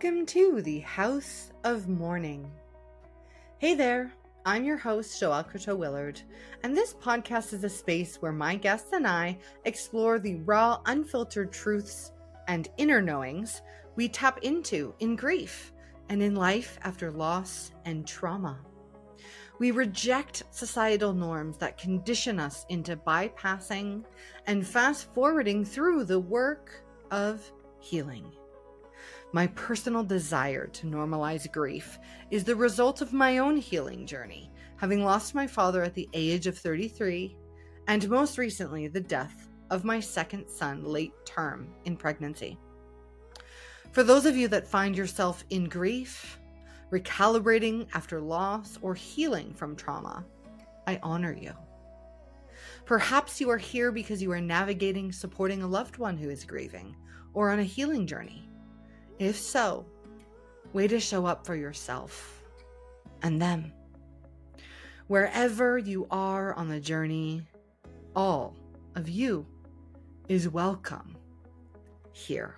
Welcome to the House of Mourning. Hey there, I'm your host, Joelle Croteau Willard, and this podcast is a space where my guests and I explore the raw, unfiltered truths and inner knowings we tap into in grief and in life after loss and trauma. We reject societal norms that condition us into bypassing and fast forwarding through the work of healing. My personal desire to normalize grief is the result of my own healing journey, having lost my father at the age of 33, and most recently, the death of my second son late term in pregnancy. For those of you that find yourself in grief, recalibrating after loss, or healing from trauma, I honor you. Perhaps you are here because you are navigating supporting a loved one who is grieving or on a healing journey. If so, way to show up for yourself and them. Wherever you are on the journey, all of you is welcome here.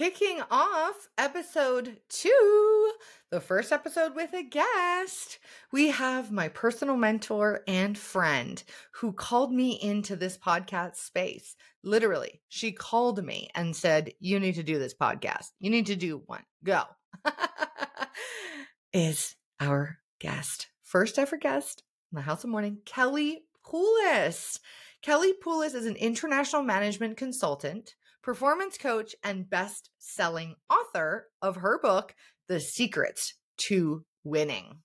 Kicking off episode two, the first episode with a guest, we have my personal mentor and friend who called me into this podcast space. Literally, she called me and said, You need to do this podcast. You need to do one. Go. Is our guest, first ever guest in the House of Mourning, Kelly Poulos. Kelly Poulos is an international management consultant performance coach, and best selling author of her book, The Secrets to Winning.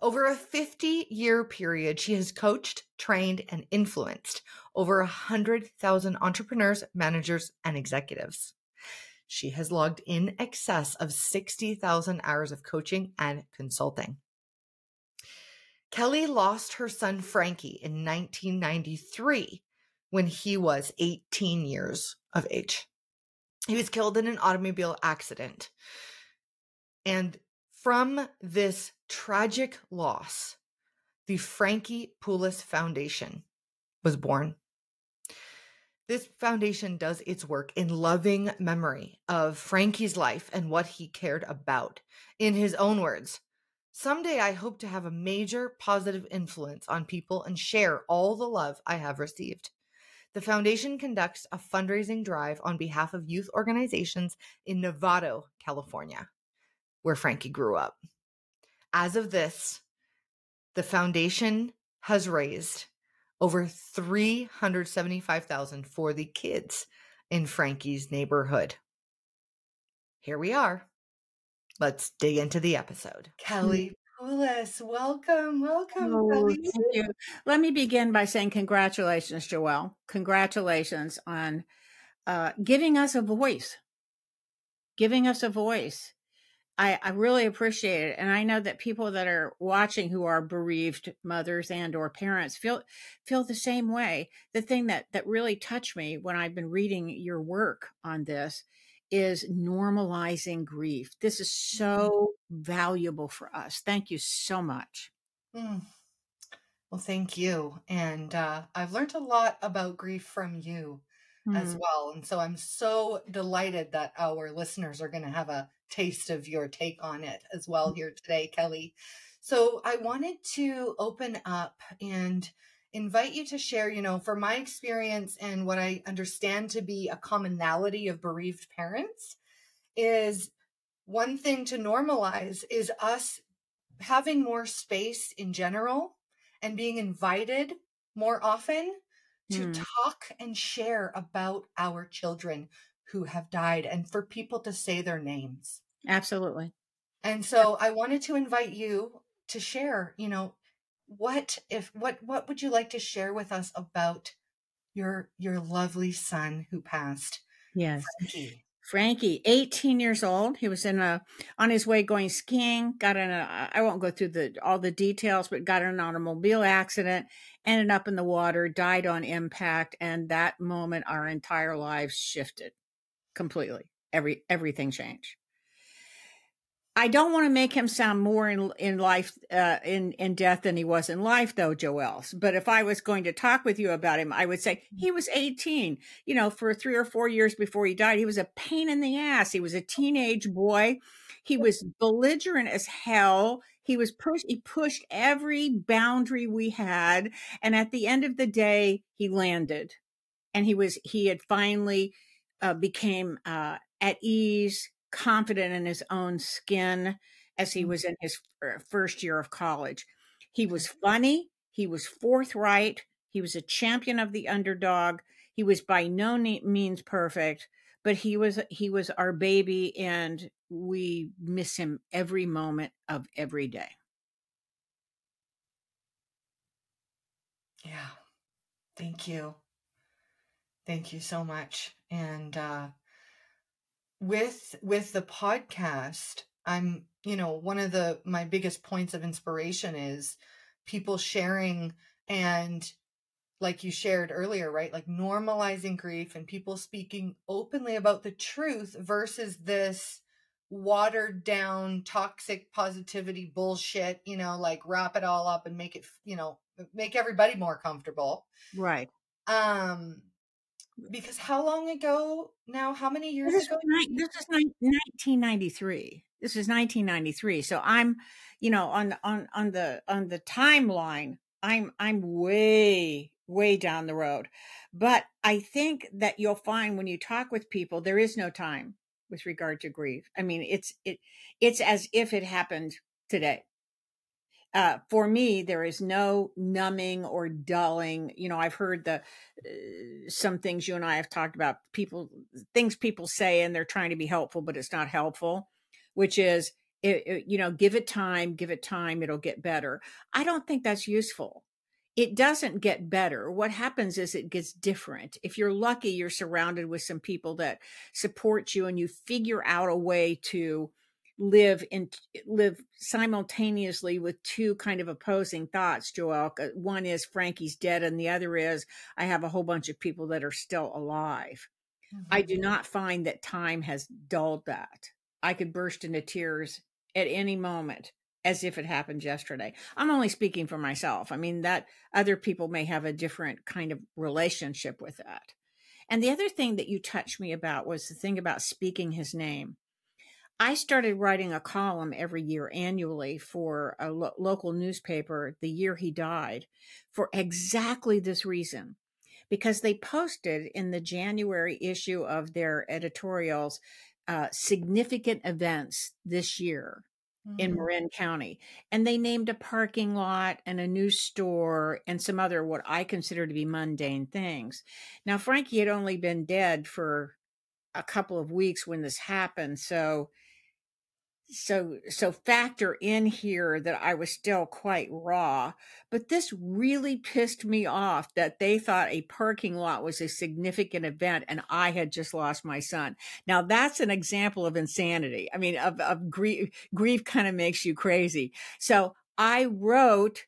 Over a 50 year period, she has coached, trained, and influenced over 100,000 entrepreneurs, managers, and executives. She has logged in excess of 60,000 hours of coaching and consulting. Kelly lost her son Frankie in 1993 when he was 18 years of age. He was killed in an automobile accident. And from this tragic loss, the Frankie Poulos Foundation was born. This foundation does its work in loving memory of Frankie's life and what he cared about. In his own words, someday I hope to have a major positive influence on people and share all the love I have received. The foundation conducts a fundraising drive on behalf of youth organizations in Novato, California, where Frankie grew up. As of this, the foundation has raised over 375,000 for the kids in Frankie's neighborhood. Here we are. Let's dig into the episode. Kelly Poulos, welcome, welcome. Oh, thank you. Let me begin by saying congratulations, Joelle. Congratulations on uh, giving us a voice. Giving us a voice. I, I really appreciate it, and I know that people that are watching who are bereaved mothers and or parents feel feel the same way. The thing that that really touched me when I've been reading your work on this is normalizing grief. This is mm-hmm. so valuable for us. Thank you so much. Mm. Well, thank you. And uh, I've learned a lot about grief from you mm. as well. And so I'm so delighted that our listeners are going to have a taste of your take on it as well mm. here today, Kelly. So I wanted to open up and invite you to share, you know, for my experience and what I understand to be a commonality of bereaved parents is one thing to normalize is us having more space in general and being invited more often to mm. talk and share about our children who have died and for people to say their names. Absolutely. And so I wanted to invite you to share, you know, what if what what would you like to share with us about your your lovely son who passed? Yes. Frankie. Frankie, 18 years old. He was in a on his way going skiing, got in a I won't go through the all the details, but got in an automobile accident, ended up in the water, died on impact, and that moment our entire lives shifted completely. Every everything changed. I don't want to make him sound more in in life uh, in in death than he was in life, though, Joelle. But if I was going to talk with you about him, I would say he was 18. You know, for three or four years before he died, he was a pain in the ass. He was a teenage boy. He was belligerent as hell. He was push. He pushed every boundary we had, and at the end of the day, he landed, and he was he had finally uh, became uh, at ease confident in his own skin as he mm. was in his first year of college. He was funny, he was forthright, he was a champion of the underdog. He was by no means perfect, but he was he was our baby and we miss him every moment of every day. Yeah. Thank you. Thank you so much. And uh with with the podcast i'm you know one of the my biggest points of inspiration is people sharing and like you shared earlier right like normalizing grief and people speaking openly about the truth versus this watered down toxic positivity bullshit you know like wrap it all up and make it you know make everybody more comfortable. Right. Um because how long ago now? How many years this ago? Is, this is 1993. This is 1993. So I'm, you know, on on on the on the timeline, I'm I'm way way down the road. But I think that you'll find when you talk with people, there is no time with regard to grief. I mean, it's it it's as if it happened today uh, for me, there is no numbing or dulling. You know, I've heard the uh, some things you and I have talked about people things people say and they're trying to be helpful, but it's not helpful. Which is, it, it, you know, give it time, give it time, it'll get better. I don't think that's useful. It doesn't get better. What happens is it gets different. If you're lucky, you're surrounded with some people that support you and you figure out a way to live in live simultaneously with two kind of opposing thoughts joel one is frankie's dead and the other is i have a whole bunch of people that are still alive. Mm-hmm. i do mm-hmm. not find that time has dulled that. I could burst into tears at any moment as if it happened yesterday. I'm only speaking for myself. I mean that other people may have a different kind of relationship with that. And the other thing that you touched me about was the thing about speaking his name I started writing a column every year annually for a lo- local newspaper the year he died for exactly this reason. Because they posted in the January issue of their editorials uh, significant events this year mm-hmm. in Marin County. And they named a parking lot and a new store and some other what I consider to be mundane things. Now, Frankie had only been dead for a couple of weeks when this happened. So, so so factor in here that I was still quite raw, but this really pissed me off that they thought a parking lot was a significant event and I had just lost my son. Now that's an example of insanity. I mean, of, of grief. Grief kind of makes you crazy. So I wrote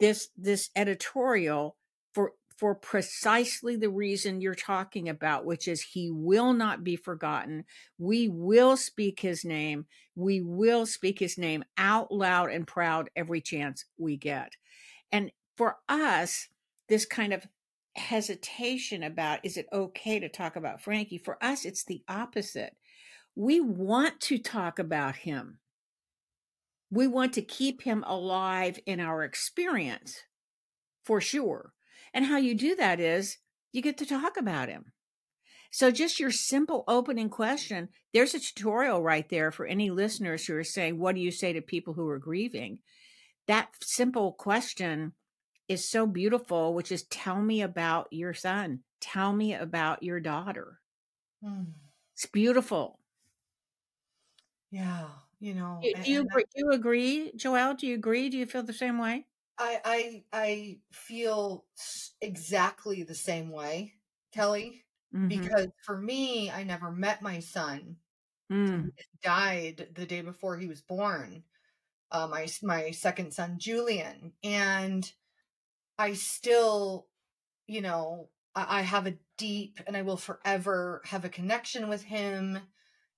this this editorial for precisely the reason you're talking about, which is he will not be forgotten. We will speak his name. We will speak his name out loud and proud every chance we get. And for us, this kind of hesitation about is it okay to talk about Frankie? For us, it's the opposite. We want to talk about him. We want to keep him alive in our experience, for sure. And how you do that is you get to talk about him. So, just your simple opening question there's a tutorial right there for any listeners who are saying, What do you say to people who are grieving? That simple question is so beautiful, which is tell me about your son, tell me about your daughter. Mm. It's beautiful. Yeah, you know. Do, do you, do you agree, Joelle? Do you agree? Do you feel the same way? I I I feel exactly the same way, Kelly, mm-hmm. because for me, I never met my son. Mm. He died the day before he was born. Uh, my my second son, Julian, and I still, you know, I, I have a deep, and I will forever have a connection with him.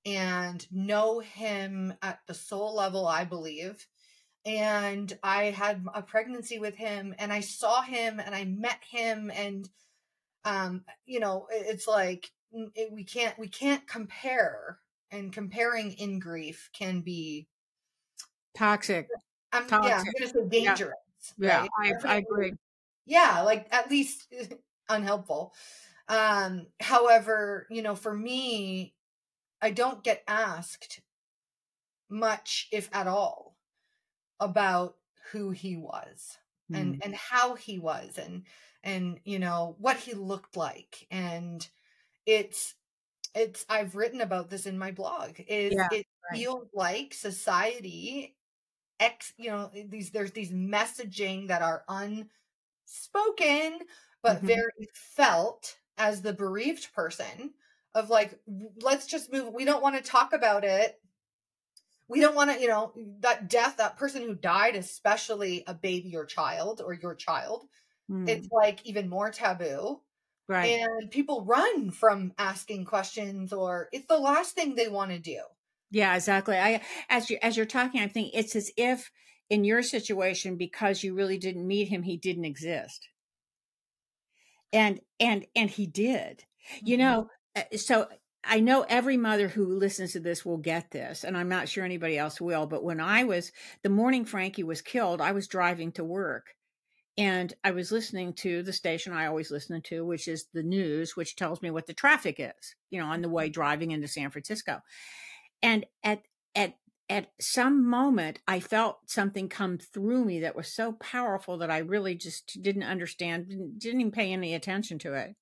and know him at the soul level, I believe. And I had a pregnancy with him and I saw him and I met him and um you know it's like it, we can't we can't compare and comparing in grief can be toxic. I'm, toxic. Yeah, I'm gonna say dangerous. Yeah, right? yeah I, I agree. Yeah, like at least unhelpful. Um, however, you know, for me, I don't get asked much, if at all, about who he was mm. and and how he was and and you know what he looked like and it's it's I've written about this in my blog is yeah, it right. feels like society ex you know these there's these messaging that are unspoken but mm-hmm. very felt as the bereaved person of like let's just move we don't want to talk about it we don't want to you know that death that person who died especially a baby or child or your child. Mm. it's like even more taboo. Right. And people run from asking questions or it's the last thing they want to do. Yeah exactly. I as you as you're talking i think it's as if in your situation because you really didn't meet him he didn't exist. And and and he did. Mm-hmm. you know uh, so I know every mother who listens to this will get this, and I'm not sure anybody else will. But when I was the morning Frankie was killed, I was driving to work and I was listening to the station I always listen to, which is the news, which tells me what the traffic is, you know, on the way mm-hmm. driving into San Francisco. And at at at some moment I felt something come through me that was so powerful that I really just didn't understand, didn't, didn't even pay any attention to it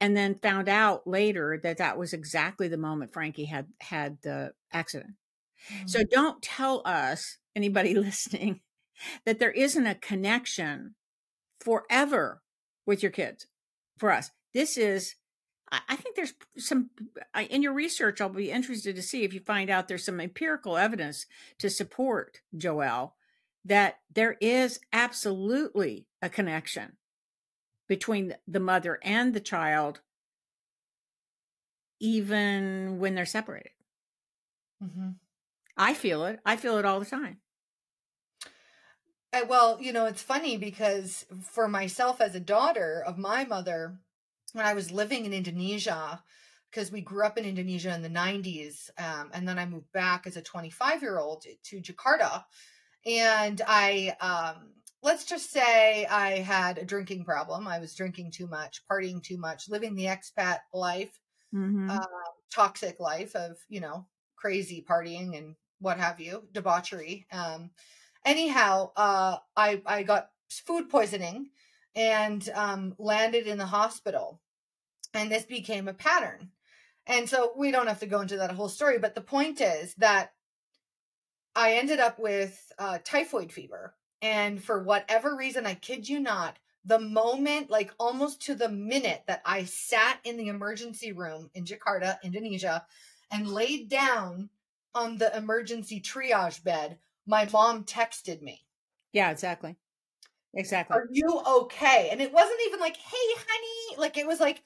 and then found out later that that was exactly the moment Frankie had had the accident. Mm-hmm. So don't tell us anybody listening that there isn't a connection forever with your kids. For us, this is. I think there's some in your research. I'll be interested to see if you find out there's some empirical evidence to support Joel that there is absolutely a connection between the mother and the child, even when they're separated. Mm-hmm. I feel it. I feel it all the time. Uh, well, you know, it's funny because for myself as a daughter of my mother, when I was living in Indonesia, because we grew up in Indonesia in the 90s, um, and then I moved back as a 25 year old to Jakarta. And I um, let's just say I had a drinking problem. I was drinking too much, partying too much, living the expat life, mm-hmm. uh, toxic life of, you know, crazy partying and what have you, debauchery. Um, anyhow, uh, I, I got food poisoning and um, landed in the hospital. And this became a pattern. And so we don't have to go into that whole story, but the point is that I ended up with uh, typhoid fever and for whatever reason, I kid you not, the moment, like almost to the minute that I sat in the emergency room in Jakarta, Indonesia, and laid down on the emergency triage bed, my mom texted me. Yeah, exactly. Exactly. Are you okay? And it wasn't even like, hey, honey. Like it was like,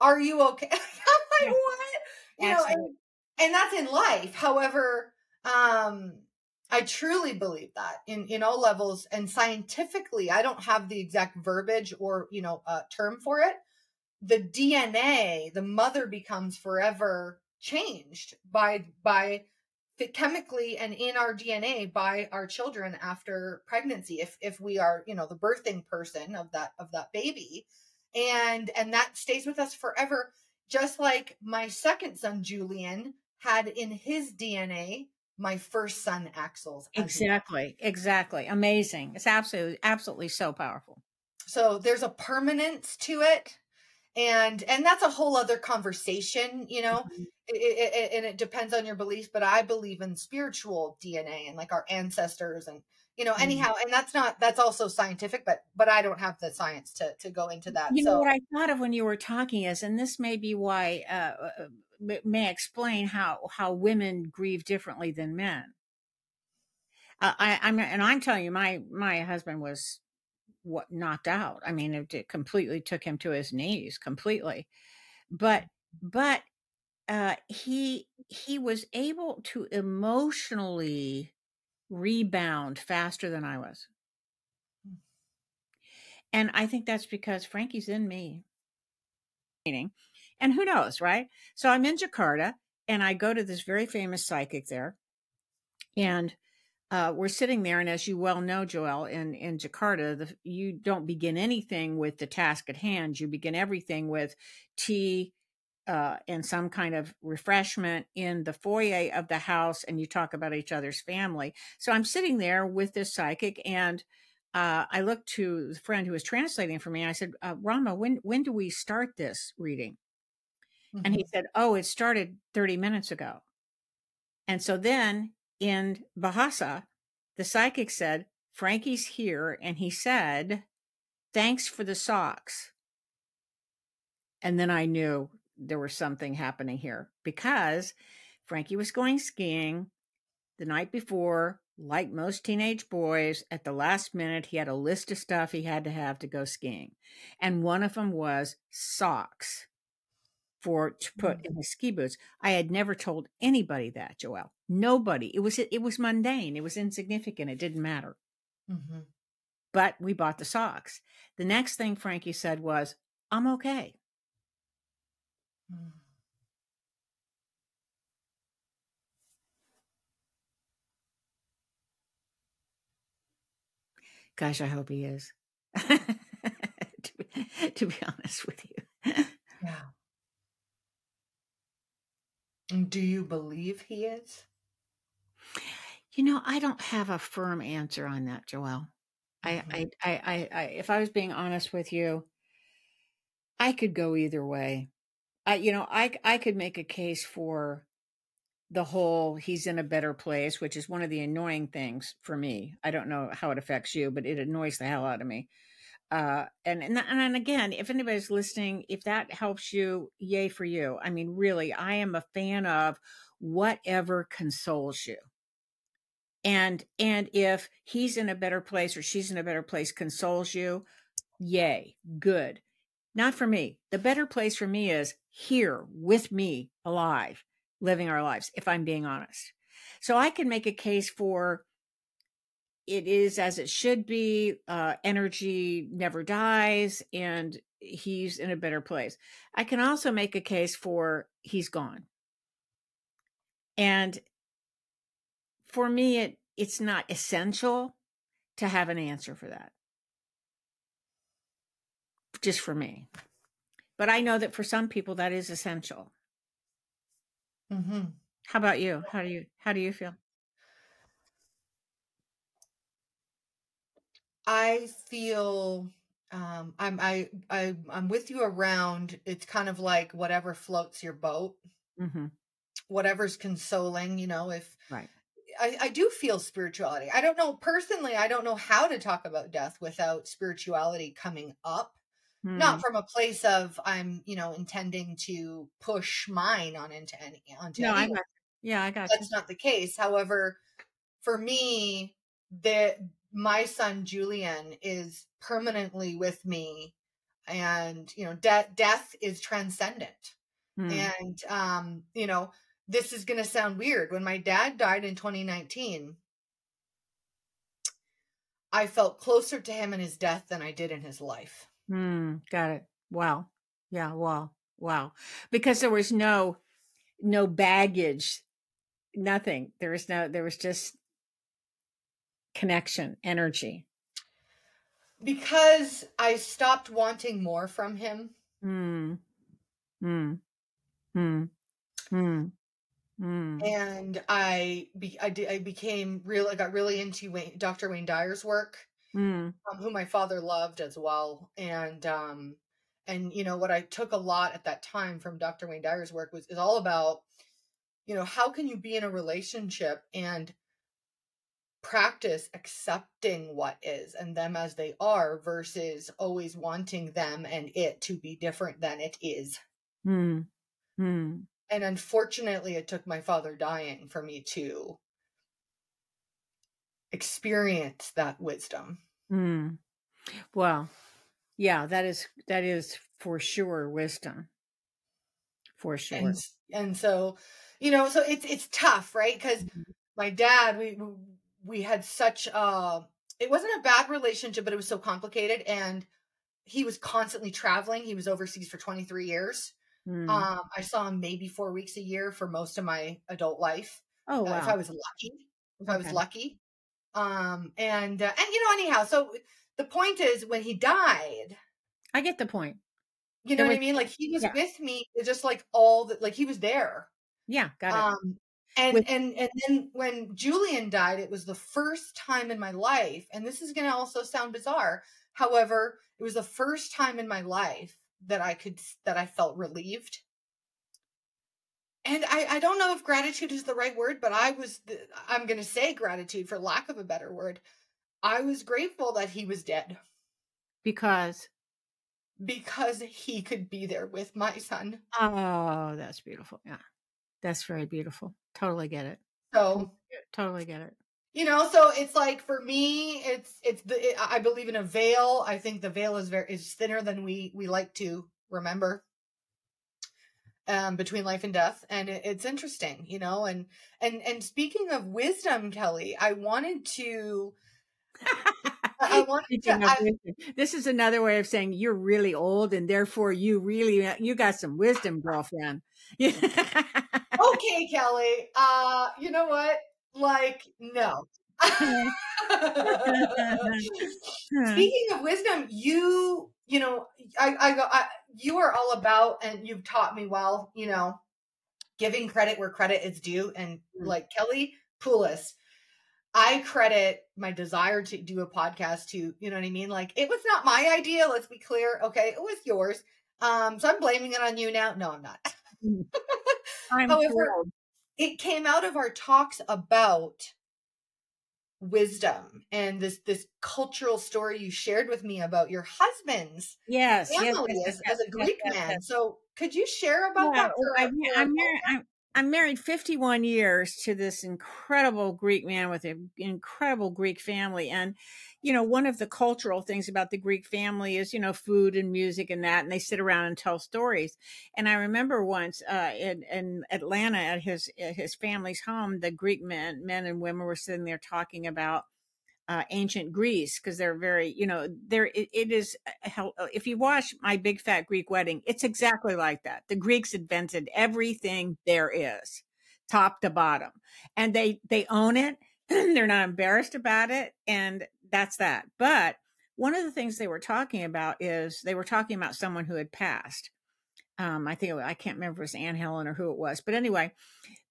are you okay? I'm like, what? You know, and, and that's in life. However, um, I truly believe that in in all levels and scientifically. I don't have the exact verbiage or you know uh, term for it. The DNA, the mother becomes forever changed by by chemically and in our DNA by our children after pregnancy. If if we are you know the birthing person of that of that baby, and and that stays with us forever. Just like my second son Julian had in his DNA my first son Axel's. Exactly. Exactly. Amazing. It's absolutely absolutely so powerful. So there's a permanence to it and and that's a whole other conversation you know mm-hmm. it, it, and it depends on your beliefs but i believe in spiritual dna and like our ancestors and you know mm-hmm. anyhow and that's not that's also scientific but but i don't have the science to to go into that you so. know what i thought of when you were talking is and this may be why uh, uh may explain how how women grieve differently than men. Uh, I, I'm and I'm telling you, my my husband was what knocked out. I mean, it, it completely took him to his knees, completely. But but uh, he he was able to emotionally rebound faster than I was. Hmm. And I think that's because Frankie's in me. And who knows, right? So I'm in Jakarta and I go to this very famous psychic there. And uh, we're sitting there, and as you well know, Joel, in in Jakarta, the, you don't begin anything with the task at hand. You begin everything with tea uh, and some kind of refreshment in the foyer of the house, and you talk about each other's family. So I'm sitting there with this psychic, and uh, I looked to the friend who was translating for me. and I said, uh, "Rama, when when do we start this reading?" Mm-hmm. And he mm-hmm. said, "Oh, it started 30 minutes ago." And so then in Bahasa, the psychic said, Frankie's here. And he said, Thanks for the socks. And then I knew there was something happening here because Frankie was going skiing the night before. Like most teenage boys, at the last minute, he had a list of stuff he had to have to go skiing. And one of them was socks for to put mm. in his ski boots. I had never told anybody that, Joelle. Nobody. It was it was mundane. It was insignificant. It didn't matter. Mm-hmm. But we bought the socks. The next thing Frankie said was, "I'm okay." Mm. Gosh, I hope he is. to, be, to be honest with you. Yeah. Do you believe he is? You know, I don't have a firm answer on that, Joelle. Mm-hmm. I, I, I, I, if I was being honest with you, I could go either way. I, you know, I, I could make a case for the whole he's in a better place, which is one of the annoying things for me. I don't know how it affects you, but it annoys the hell out of me. Uh, and, and and again, if anybody's listening, if that helps you, yay for you. I mean, really, I am a fan of whatever consoles you. And and if he's in a better place or she's in a better place consoles you, yay, good. Not for me. The better place for me is here with me, alive, living our lives. If I'm being honest, so I can make a case for it is as it should be. Uh, energy never dies, and he's in a better place. I can also make a case for he's gone. And for me, it it's not essential to have an answer for that. Just for me. But I know that for some people that is essential. Mm-hmm. How about you? How do you how do you feel? I feel um, I'm I, I I'm with you around. It's kind of like whatever floats your boat, mm-hmm. whatever's consoling. You know, if right. I, I do feel spirituality. I don't know personally. I don't know how to talk about death without spirituality coming up. Hmm. Not from a place of I'm, you know, intending to push mine on into any onto no, anyone. I got, yeah, I got. That's you. not the case. However, for me, the my son Julian is permanently with me and you know de- death is transcendent. Hmm. and um you know this is going to sound weird. When my dad died in 2019 i felt closer to him in his death than i did in his life. Hmm. got it. Wow. Yeah wow wow. Because there was no no baggage nothing. There was no there was just connection, energy? Because I stopped wanting more from him. Hmm. Hmm. Hmm. Hmm. Mm. And I, be, I, I became real. I got really into Wayne, Dr. Wayne Dyer's work, mm. um, who my father loved as well. And um, and you know what I took a lot at that time from Dr. Wayne Dyer's work was is all about, you know, how can you be in a relationship and practice accepting what is and them as they are versus always wanting them and it to be different than it is. Hmm. Hmm. And unfortunately, it took my father dying for me to experience that wisdom. Hmm. Well, yeah, that is that is for sure wisdom. For sure. And and so, you know, so it's it's tough, right? Because Mhm. my dad, we we had such uh it wasn't a bad relationship, but it was so complicated and he was constantly traveling. He was overseas for 23 years. Mm. Um, I saw him maybe four weeks a year for most of my adult life. oh uh, if I was lucky. If I was lucky. Um, and uh, and you know, anyhow, so the point is when he died, I get the point. you know what I mean? Like he was yeah. with me, just like all the like he was there. Yeah, got it. Um, and With- and and then when Julian died, it was the first time in my life, and this is going to also sound bizarre. However, it was the first time in my life that I could that I felt relieved. And I, I don't know if gratitude is the right word, but I was I'm going to say gratitude for lack of a better word. I was grateful that he was dead because because he could be there with my son. oh, that's beautiful. Yeah. That's very beautiful. Totally get it. So Totally get it. you know so it's like for me it's it's the it, i believe in a veil i think the veil is very is thinner than we we like to remember um between life and death and it, it's interesting you know and and and speaking of wisdom kelly i wanted to i wanted to I, this is another way of saying you're really old and therefore you really you got some wisdom, girlfriend. okay kelly uh you know what like no Speaking of wisdom, you you know I I go I, you are all about and you've taught me well. You know, giving credit where credit is due, and Mm. like Kelly Poulos, I credit my desire to do a podcast to you know what I mean. Like it was not my idea. Let's be clear. Okay, it was yours. Um, so I'm blaming it on you now. No, I'm not. I'm However, thrilled. it came out of our talks about wisdom and this this cultural story you shared with me about your husband's Yes, yes, yes, family yes, as, as a Greek man. So could you share about Yeah, that? For, I, I'm married. I'm, I'm married 51 years to this incredible Greek man with an incredible Greek family, and you know, one of the cultural things about the Greek family is you know food and music and that, and they sit around and tell stories. And I remember once uh, in in Atlanta at his at his family's home, the Greek men men and women were sitting there talking about uh, ancient Greece because they're very, you know, there it, it is. If you watch my Big Fat Greek Wedding, it's exactly like that. The Greeks invented everything there is, top to bottom, and they they own it. they're not embarrassed about it, and that's that. But one of the things they were talking about is they were talking about someone who had passed. Um, I think it, wa- I can't remember if it was Anne Helen or who it was, but anyway,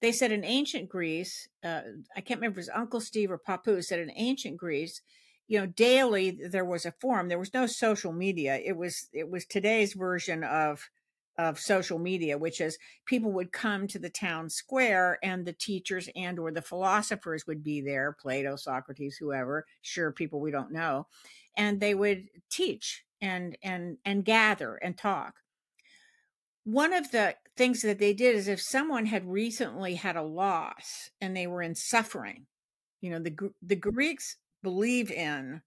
they said in ancient Greece, uh, I can't remember if it was Uncle Steve or Papu said in ancient Greece, you know, daily there was a forum. There was no social media. It was it was today's version of of social media, which is people would come to the town square and the teachers and or the philosophers would be there, Plato, Socrates, whoever, sure people we don't know, and they would teach and and and gather and talk. One of the things that they did is if someone had recently had a loss and they were in suffering you know the the greeks believe in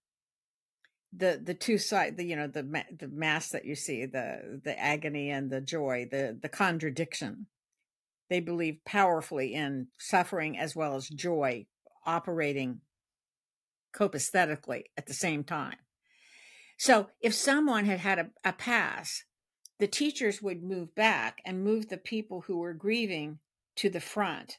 the the two side the you know the the mass that you see the the agony and the joy the the contradiction. They believe powerfully in suffering as well as joy operating copaesthetically at the same time. So if someone had had a, a pass the teachers would move back and move the people who were grieving to the front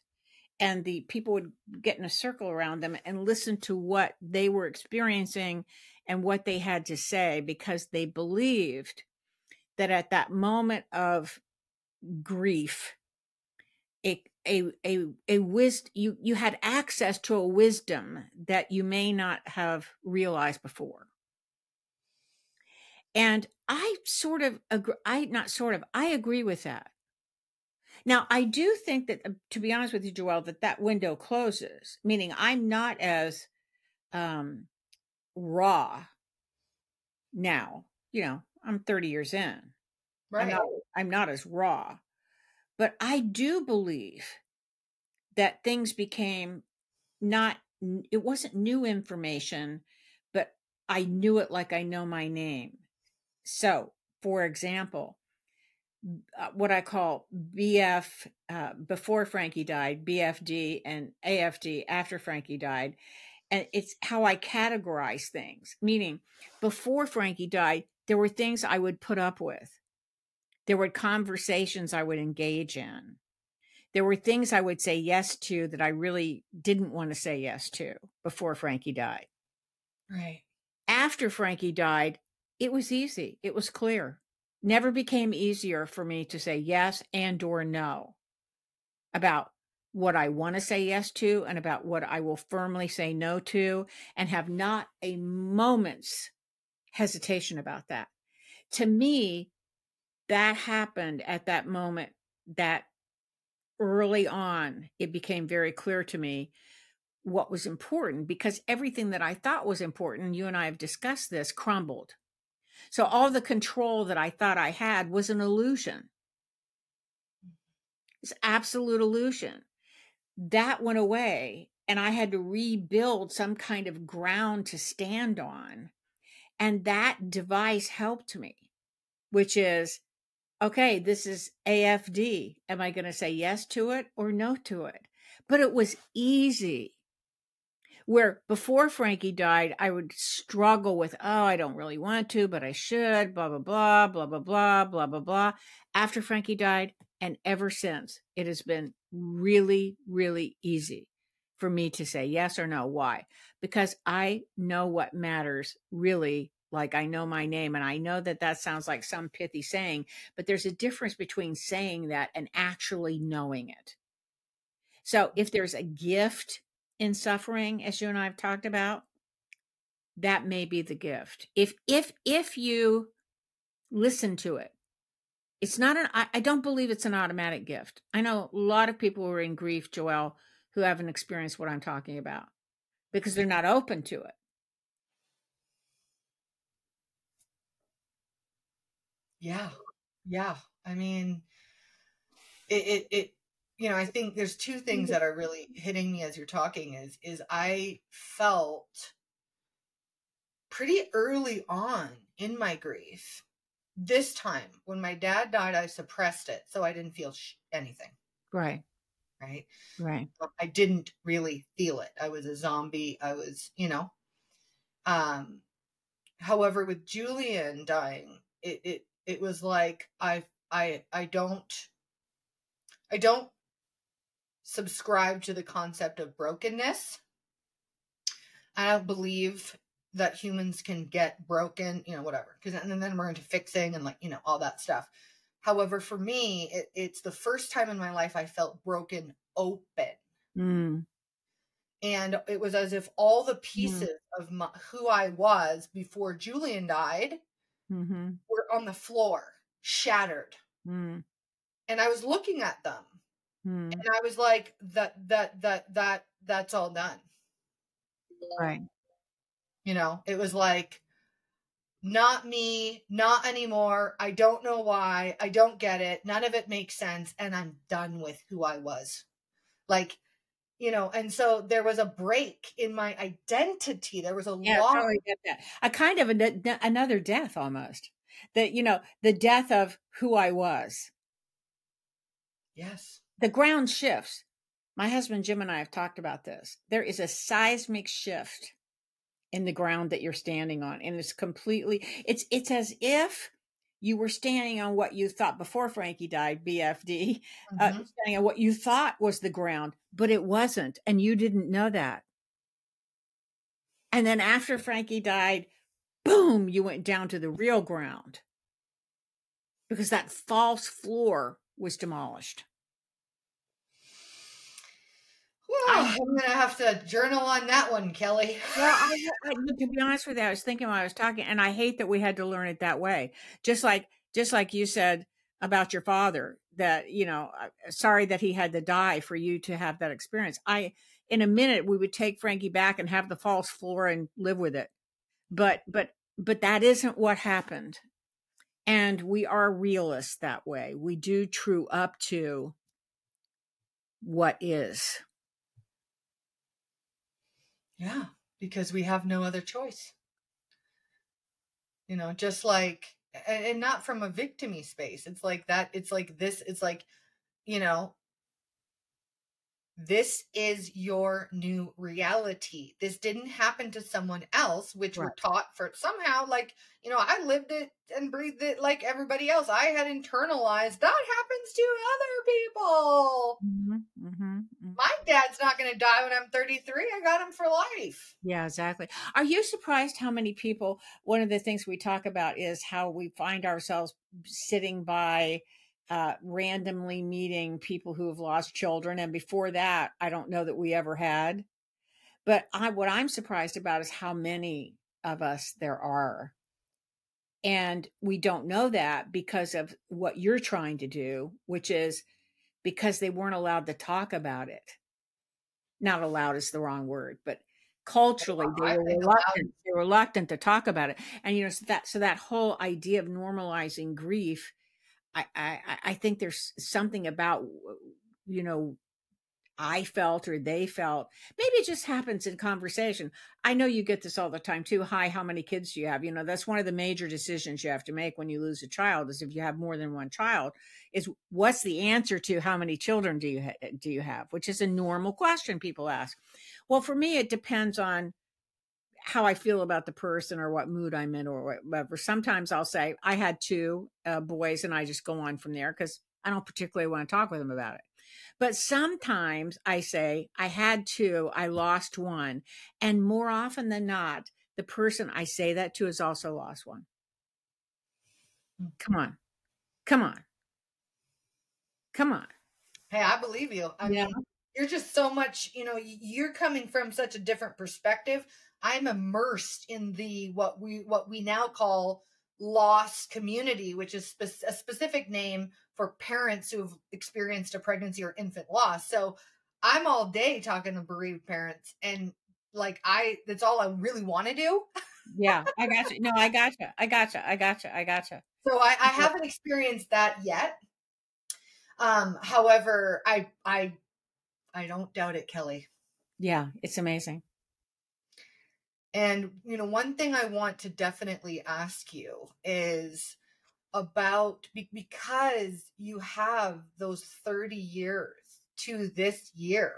and the people would get in a circle around them and listen to what they were experiencing and what they had to say because they believed that at that moment of grief a a a, a wisdom you you had access to a wisdom that you may not have realized before and I sort of agree, I not sort of, I agree with that. Now, I do think that, uh, to be honest with you, Joelle, that that window closes, meaning I'm not as um, raw now. You know, I'm 30 years in. I'm right. not, I'm not as raw, but I do believe that things became not, it wasn't new information, but I knew it like I know my name. So, for example, uh, what I call BF uh, before Frankie died, BFD, and AFD after Frankie died. And it's how I categorize things, meaning before Frankie died, there were things I would put up with. There were conversations I would engage in. There were things I would say yes to that I really didn't want to say yes to before Frankie died. Right. After Frankie died, it was easy. It was clear. Never became easier for me to say yes and or no about what I want to say yes to and about what I will firmly say no to and have not a moment's hesitation about that. To me, that happened at that moment that early on it became very clear to me what was important because everything that I thought was important, you and I have discussed this, crumbled. So all the control that I thought I had was an illusion. It's absolute illusion. That went away and I had to rebuild some kind of ground to stand on. And that device helped me, which is okay, this is AFD. Am I going to say yes to it or no to it? But it was easy. Where before Frankie died, I would struggle with, oh, I don't really want to, but I should, blah, blah, blah, blah, blah, blah, blah, blah, blah. After Frankie died, and ever since, it has been really, really easy for me to say yes or no. Why? Because I know what matters really like I know my name. And I know that that sounds like some pithy saying, but there's a difference between saying that and actually knowing it. So if there's a gift in suffering, as you and I have talked about, that may be the gift. If if if you listen to it, it's not an I, I don't believe it's an automatic gift. I know a lot of people who are in grief, Joelle, who haven't experienced what I'm talking about because they're not open to it. Yeah. Yeah. I mean, it, it, it, you know, I think there's two things mm-hmm. that are really hitting me as you're talking is, is I felt pretty early on in my grief. This time when my dad died, I suppressed it. So I didn't feel sh- anything. Right. Right. Right. I didn't really feel it. I was a zombie. I was, you know, um, however, with Julian dying, it, it it was like I I I don't I don't subscribe to the concept of brokenness. I don't believe that humans can get broken, you know, whatever. Because and then we're into fixing and like you know all that stuff. However, for me, it, it's the first time in my life I felt broken open. Mm. And it was as if all the pieces mm. of my, who I was before Julian died mm-hmm. were on the floor, shattered. Mm. And I was looking at them. Mm. And I was like, that that that that that's all done. Right. You know, it was like not me, not anymore. I don't know why. I don't get it. None of it makes sense. And I'm done with who I was. Like you know and so there was a break in my identity there was a yeah, loss totally get that. a kind of a, another death almost that you know the death of who i was yes the ground shifts my husband jim and i have talked about this there is a seismic shift in the ground that you're standing on and it's completely it's it's as if you were standing on what you thought before Frankie died, BFD, uh, mm-hmm. uh, standing on what you thought was the ground, but it wasn't. And you didn't know that. And then after Frankie died, boom, you went down to the real ground because that false floor was demolished. I'm gonna have to journal on that one, Kelly. Well, I, I, to be honest with you, I was thinking while I was talking, and I hate that we had to learn it that way. Just like, just like you said about your father, that you know, uh, sorry that he had to die for you to have that experience. I, in a minute, we would take Frankie back and have the false floor and live with it, but, but, but that isn't what happened. And we are realists that way. We do true up to what is. Yeah, because we have no other choice. You know, just like and, not from a victimy space. It's like that. It's like this. It's like, you know, this is your new reality. This didn't happen to someone else, which right. we're taught for somehow, like, you know, I lived it and breathed it like everybody else. I had internalized that happens to other people. Mm-hmm, mm-hmm, mm-hmm. My dad's not going to die when I'm 33. I got him for life. Yeah, exactly. Are you surprised how many people? One of the things we talk about is how we find ourselves sitting by uh, randomly meeting people who have lost children. And before that, I don't know that we ever had. But I, what I'm surprised about is how many of us there are. And we don't know that because of what you're trying to do, which is because they weren't allowed to talk about it. Not allowed is the wrong word, but culturally they were reluctant, they were reluctant to talk about it. And you know, so that so that whole idea of normalizing grief I, I, I think there's something about, you know, I felt or they felt. Maybe it just happens in conversation. I know you get this all the time too. Hi, how many kids do you have? You know, that's one of the major decisions you have to make when you lose a child is if you have more than one child is what's the answer to how many children do you ha- do you have, which is a normal question people ask. Well, for me it depends on how I feel about the person or what mood I'm in or whatever. Sometimes I'll say I had two uh, boys and I just go on from there because I don't particularly want to talk with them about it. But sometimes I say I had two, I lost one. And more often than not, the person I say that to has also lost one. Hmm. Come on. Come on. Come on. Hey, I believe you. I yeah. mean, you're just so much, you know, you're coming from such a different perspective I'm immersed in the what we what we now call loss community, which is spe- a specific name for parents who've experienced a pregnancy or infant loss. So I'm all day talking to bereaved parents, and like I, that's all I really want to do. yeah, I got you. No, I got you. I got you. I got you. I got you. So I, I haven't experienced that yet. Um, however, I I I don't doubt it, Kelly. Yeah, it's amazing. And, you know, one thing I want to definitely ask you is about because you have those 30 years to this year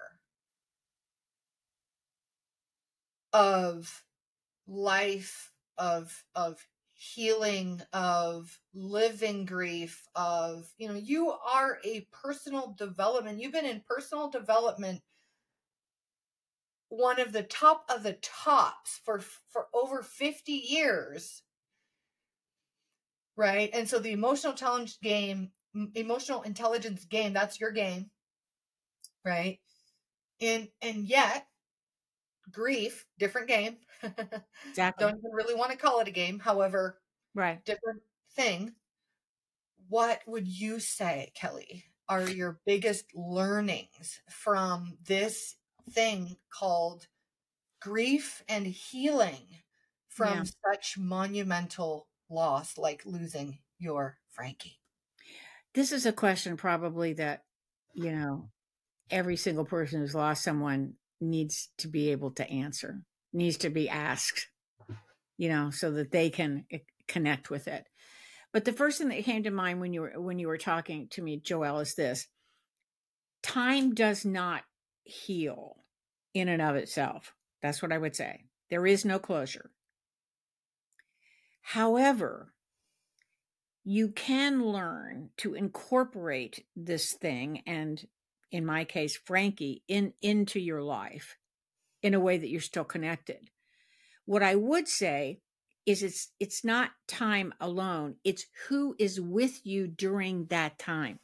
of life of of healing of living grief of you know you are a personal development you've been in personal development one of the top of the tops for for over 50 years. Right? And so the emotional challenge game emotional intelligence game that's your game. Right? And and yet grief different game. Exactly. Don't even really want to call it a game however right. different thing. What would you say kelly are your biggest learnings from this thing called grief and healing from yeah. such monumental loss like losing your Frankie? This is a question probably that, you know, every single person who's lost someone needs to be able to answer, needs to be asked, you know, so that they can eh, connect with it. But the first thing that came to mind when you were when you were talking to me, Joelle, is this: time does not heal in and of itself. That's what I would say. There is no closure. However, you can learn to incorporate this thing and in my case Frankie in into your life in a way that you're still connected. What I would say is it's it's not time alone, it's who is with you during that time.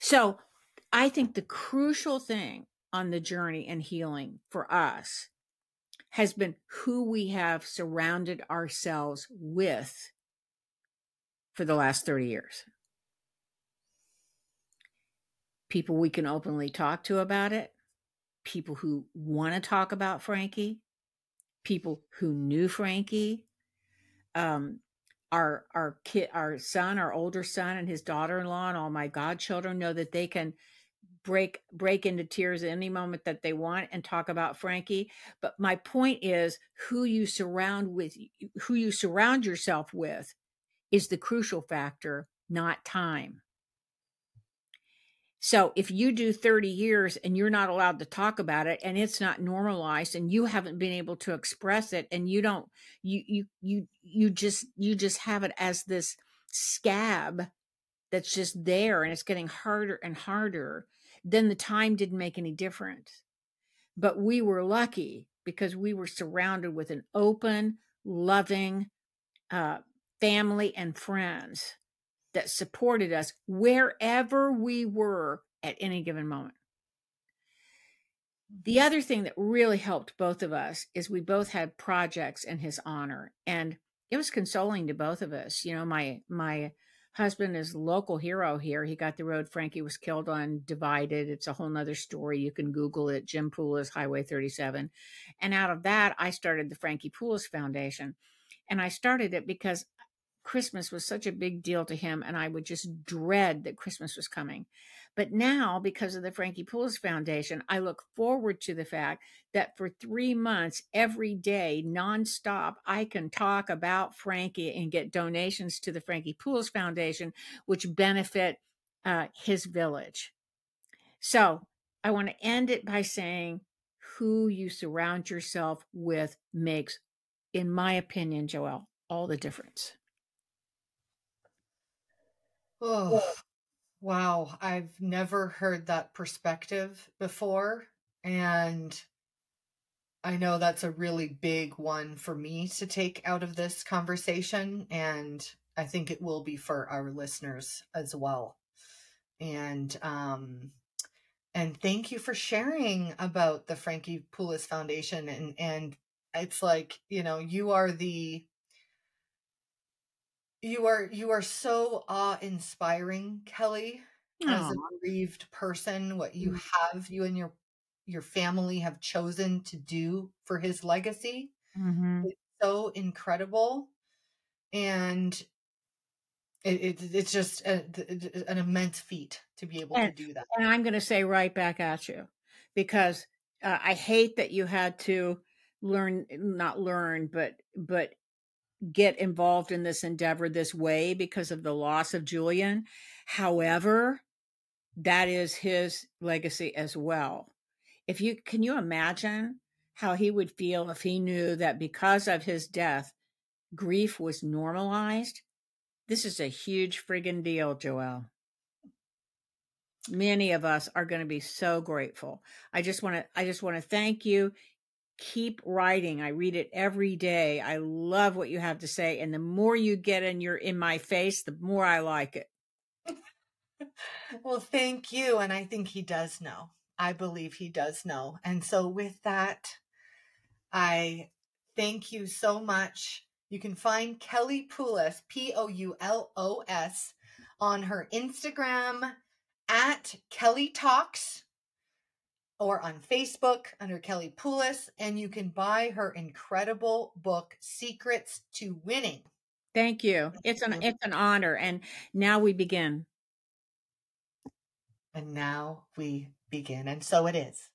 So, I think the crucial thing on the journey and healing for us has been who we have surrounded ourselves with for the last 30 years. People we can openly talk to about it, people who want to talk about Frankie, people who knew Frankie, um, our our kid, our son, our older son, and his daughter-in-law, and all my godchildren know that they can break break into tears at any moment that they want and talk about Frankie. But my point is who you surround with who you surround yourself with is the crucial factor, not time. So if you do 30 years and you're not allowed to talk about it and it's not normalized and you haven't been able to express it and you don't you you you you just you just have it as this scab that's just there and it's getting harder and harder, then the time didn't make any difference. But we were lucky because we were surrounded with an open, loving uh, family and friends that supported us wherever we were at any given moment. The other thing that really helped both of us is we both had projects in his honor and it was consoling to both of us. You know, my my husband is local hero here. He got the road Frankie was killed on divided. It's a whole nother story. You can Google it. Jim Poulos, Highway 37. And out of that, I started the Frankie Poulos Foundation. And I started it because Christmas was such a big deal to him, and I would just dread that Christmas was coming. But now, because of the Frankie Poulos Foundation, I look forward to the fact that for three months, every day, nonstop, I can talk about Frankie and get donations to the Frankie Poulos Foundation, which benefit uh, his village. So I want to end it by saying who you surround yourself with makes, in my opinion, Joelle, all the difference. Oh, wow. I've never heard that perspective before. And I know that's a really big one for me to take out of this conversation. And I think it will be for our listeners as well. And, um, and thank you for sharing about the Frankie Poulos Foundation. And, and it's like, you know, you are the you are you are so awe inspiring, Kelly, as a bereaved person, what you mm. have, you and your your family have chosen to do for his legacy. Mm-hmm. It's so incredible. And it, it, it's just a, an immense feat to be able and, to do that. And I'm going to say right back at you because uh, I hate that you had to learn, not learn, but but get involved in this endeavor this way because of the loss of Julian. However, that is his legacy as well. If you can you imagine how he would feel if he knew that because of his death, grief was normalized? This is a huge friggin' deal, Joelle. Many of us are going to be so grateful. I just want to I just want to thank you keep writing. I read it every day. I love what you have to say. And the more you get in your in my face, the more I like it. well, thank you. And I think he does know. I believe he does know. And so with that, I thank you so much. You can find Kelly Poulos, P O U L O S, on her Instagram at Kelly Talks or on Facebook under Kelly Poulos, and you can buy her incredible book, Secrets to Winning. Thank you. It's an it's an honor. And now we begin. And now we begin. And so it is.